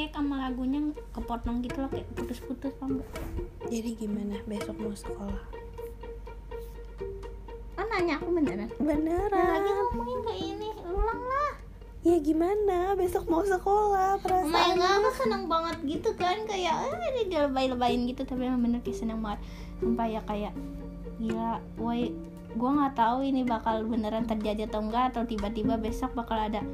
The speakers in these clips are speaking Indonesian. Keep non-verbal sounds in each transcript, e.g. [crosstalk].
jelek sama lagunya kepotong gitu loh kayak putus-putus paham nggak? Jadi gimana besok mau sekolah? Oh nanya aku beneran Nah, lagi Beneran. ngomongin kayak ini ulang lah Ya gimana? Besok mau sekolah Oh my perasaan. god, aku seneng banget gitu kan Kayak, eh dia dilebay-lebayin gitu Tapi emang bener kayak seneng banget Sumpah ya kayak Gila, woi Gue gak tahu ini bakal beneran terjadi atau enggak Atau tiba-tiba besok bakal ada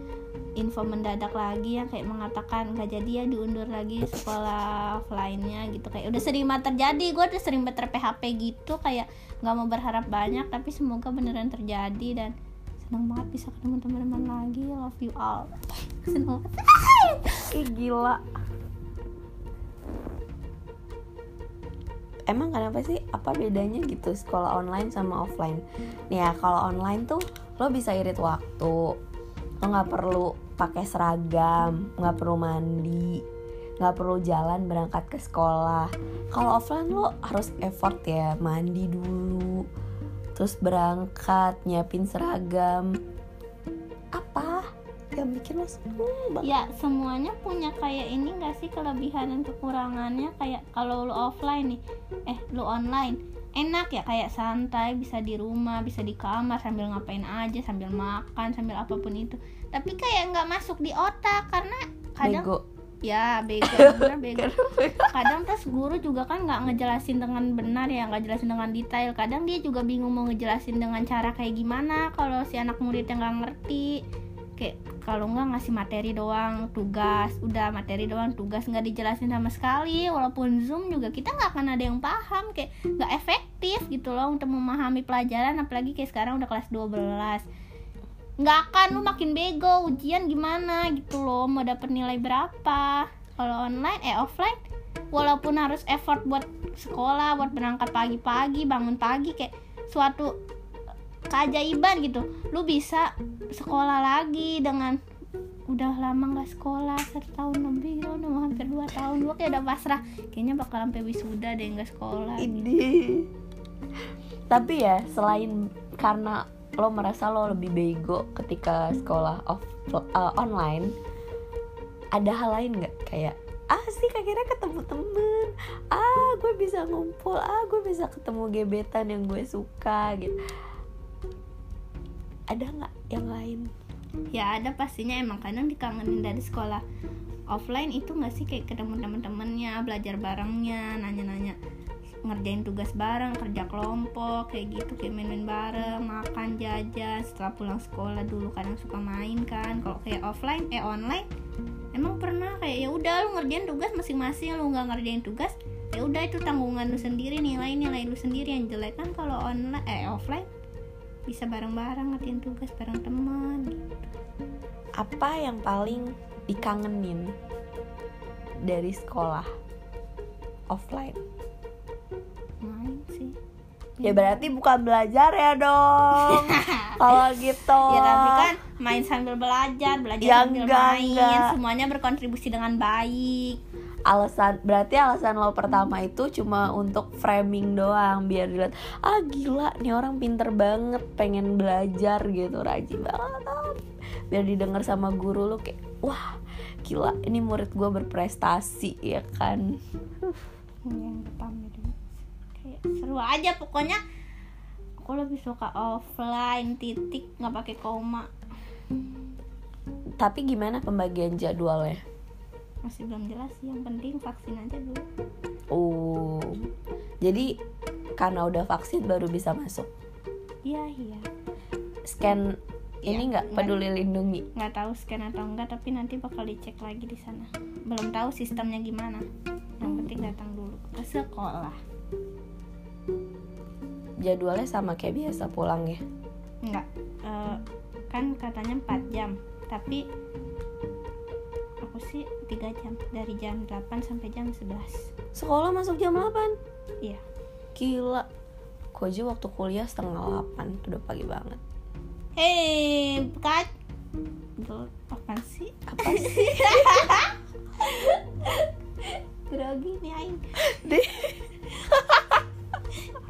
info mendadak lagi yang kayak mengatakan nggak jadi ya diundur lagi sekolah offline-nya gitu kayak udah sering banget terjadi gue udah sering banget PHP gitu kayak nggak mau berharap banyak tapi semoga beneran terjadi dan seneng banget bisa ketemu teman-teman lagi love you all [laughs] seneng banget Ih gila. Emang kenapa sih? Apa bedanya gitu sekolah online sama offline? Nih ya kalau online tuh lo bisa irit waktu, lo nggak perlu pakai seragam, nggak perlu mandi, nggak perlu jalan berangkat ke sekolah. Kalau offline lo harus effort ya, mandi dulu, terus berangkat, nyiapin seragam. Apa? Yang bikin lo seneng ya semuanya punya kayak ini gak sih kelebihan dan kekurangannya kayak kalau lu offline nih eh lu online enak ya kayak santai bisa di rumah bisa di kamar sambil ngapain aja sambil makan sambil apa pun itu. Tapi kayak nggak masuk di otak karena kadang Bego. ya bego [laughs] bener bego. Kadang terus guru juga kan nggak ngejelasin dengan benar ya nggak jelasin dengan detail. Kadang dia juga bingung mau ngejelasin dengan cara kayak gimana kalau si anak muridnya nggak ngerti kayak kalau nggak ngasih materi doang tugas udah materi doang tugas nggak dijelasin sama sekali walaupun zoom juga kita nggak akan ada yang paham kayak nggak efektif gitu loh untuk memahami pelajaran apalagi kayak sekarang udah kelas 12 nggak akan lu makin bego ujian gimana gitu loh mau dapet nilai berapa. Kalau online eh offline walaupun harus effort buat sekolah buat berangkat pagi-pagi bangun pagi kayak suatu keajaiban gitu. Lu bisa sekolah lagi dengan udah lama nggak sekolah satu tahun lebih ya udah hampir dua tahun. Gua kayak udah pasrah. Kayaknya bakal sampai wisuda deh nggak sekolah gitu. Ini. Tapi ya selain karena lo merasa lo lebih bego ketika sekolah off uh, online, ada hal lain nggak? Kayak ah sih akhirnya ketemu temen. Ah gue bisa ngumpul. Ah gue bisa ketemu gebetan yang gue suka gitu ada nggak yang lain? Ya ada pastinya. Emang kadang dikangenin dari sekolah offline itu nggak sih? Kayak ketemu teman-temannya belajar barengnya nanya-nanya ngerjain tugas bareng kerja kelompok kayak gitu kayak main-main bareng makan jajan. Setelah pulang sekolah dulu kadang suka main kan. Kalau kayak offline eh online emang pernah kayak ya udah lu ngerjain tugas masing-masing. Lu nggak ngerjain tugas ya udah itu tanggungan lu sendiri nilai nilai lu sendiri yang jelek. Kan kalau online eh offline bisa bareng-bareng ngerjain tugas bareng teman. Gitu. apa yang paling dikangenin dari sekolah offline? Main sih. Ya berarti bukan belajar ya dong. [laughs] Kalau gitu. Ya tapi kan main sambil belajar belajar Ya, sambil enggak, main. enggak. semuanya berkontribusi dengan baik alasan berarti alasan lo pertama itu cuma untuk framing doang biar dilihat ah gila nih orang pinter banget pengen belajar gitu. Rajin banget. Biar didengar sama guru lo kayak wah gila ini murid gue berprestasi ya kan? Yang pamer kayak seru aja pokoknya. Aku lebih suka offline titik nggak pakai koma. Tapi gimana pembagian jadwalnya masih belum jelas sih yang penting vaksin aja dulu. Oh jadi karena udah vaksin baru bisa masuk? Iya iya. Scan Iya, ini nggak nggak. peduli lindungi? nggak tahu scan atau enggak tapi nanti bakal dicek lagi di sana. Belum tahu sistemnya gimana. Yang penting datang dulu ke sekolah. Jadwalnya sama kayak biasa pulang ya? Enggak, eh, kan katanya 4 jam Tapi aku sih 3 jam Dari jam 8 sampai jam 11 sekolah masuk jam 8 Iya. Gila. Gue aja waktu kuliah setengah 8 Itu udah pagi banget. Hei, Gel- Apaan sih? Apa [laughs] sih? Grogi nih Aing. Deh.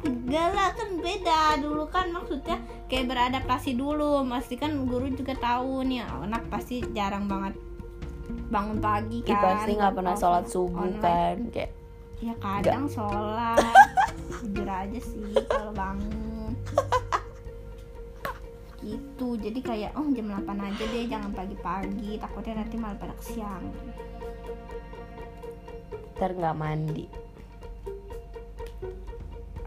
Enggak lah kan beda. Dulu kan maksudnya kayak beradaptasi dulu. Pasti kan guru juga tahu nih Anak pasti jarang banget bangun pagi kan Ih, pasti nggak pernah sholat subuh online. kan kayak ya kadang sholat. Jujur aja sih kalau bangun. Gitu jadi kayak oh jam 8 aja deh jangan pagi-pagi takutnya nanti malah pada siang ntar nggak mandi.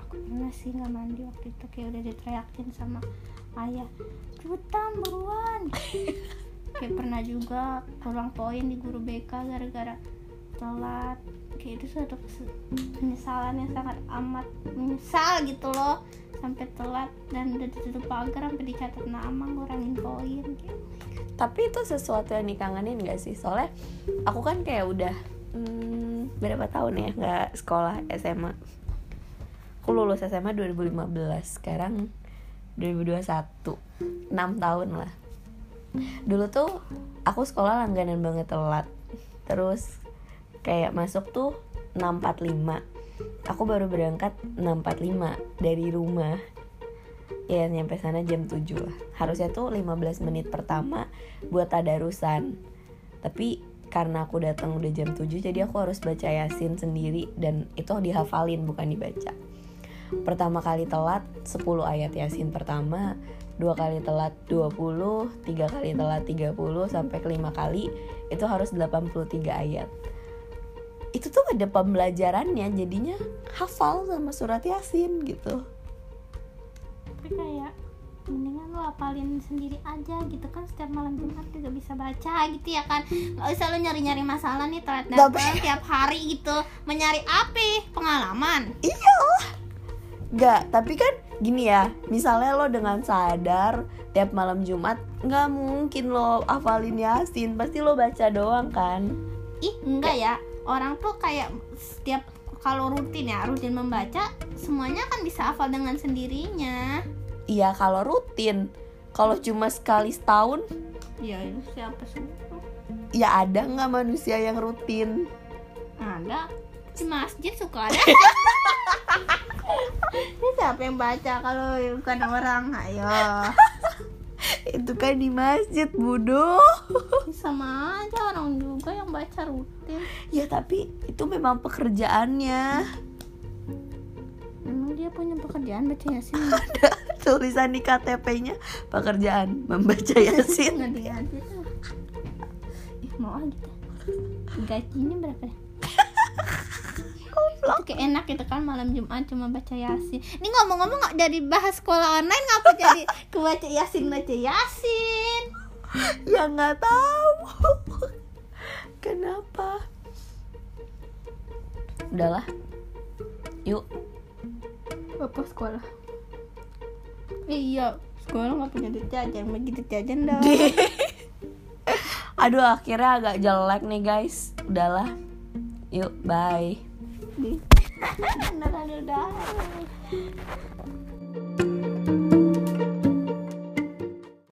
Aku pernah sih nggak mandi waktu itu kayak udah diteriakin sama ayah cepetan buruan [laughs] kayak pernah juga kurang poin di guru BK gara-gara telat. Kayak itu suatu penyesalan yang sangat amat menyesal gitu loh. Sampai telat dan udah ditutup pagar sampai dicatat nama ngurangin poin. Tapi itu sesuatu yang dikangenin gak sih? Soalnya aku kan kayak udah hmm, berapa tahun ya nggak sekolah SMA aku lulus SMA 2015 sekarang 2021 6 tahun lah dulu tuh aku sekolah langganan banget telat. Terus kayak masuk tuh 645 aku baru berangkat 645 dari rumah. Ya nyampe sana jam 7 lah. Harusnya tuh 15 menit pertama buat tadarusan tapi karena aku datang udah jam 7 jadi aku harus baca yasin sendiri dan itu dihafalin bukan dibaca. Pertama kali telat 10 ayat yasin pertama dua kali telat 20 tiga kali telat 30 sampai kelima kali itu harus 83 ayat. Itu tuh ada pembelajarannya jadinya hafal sama surat yasin gitu. Tapi kayak mendingan lo apalin sendiri aja gitu kan setiap malam Jumat juga bisa baca gitu ya kan. Nggak usah lo nyari-nyari masalah nih telat datang tiap hari gitu. Mencari apa? Pengalaman. Iya. Gak, tapi kan gini ya Misalnya lo dengan sadar Tiap malam Jumat nggak mungkin lo hafalin Yasin Pasti lo baca doang kan? Ih enggak ya. Orang tuh kayak setiap kalau rutin ya rutin membaca semuanya kan bisa hafal dengan sendirinya. Iya kalau rutin. Kalau cuma sekali setahun? Ya siapa sih Ya ada nggak manusia yang rutin? Ada. Di masjid suka ada [laughs] ini siapa yang baca kalau bukan orang? Ayo. [laughs] Itu kan di masjid bodoh sama aja orang juga yang baca rutin. Ya tapi itu memang pekerjaannya. Memang dia punya pekerjaan baca yasin? [laughs] Ada tulisan di KTP-nya Pekerjaan membaca Yasin. nanti aja ih mau gitu gajinya berapa ya itu kayak enak gitu kan malam Jumat cuma baca yasin. Ini ngomong-ngomong dari bahas sekolah online ngapa jadi ke baca yasin baca yasin? Ya nggak tahu. [laughs] Kenapa? Udahlah. Yuk. Apa sekolah? Iya sekolah nggak punya duit jajan begitu jajan dong [laughs] aduh akhirnya agak jelek nih guys. Udahlah. Yuk bye Di- Beneran udah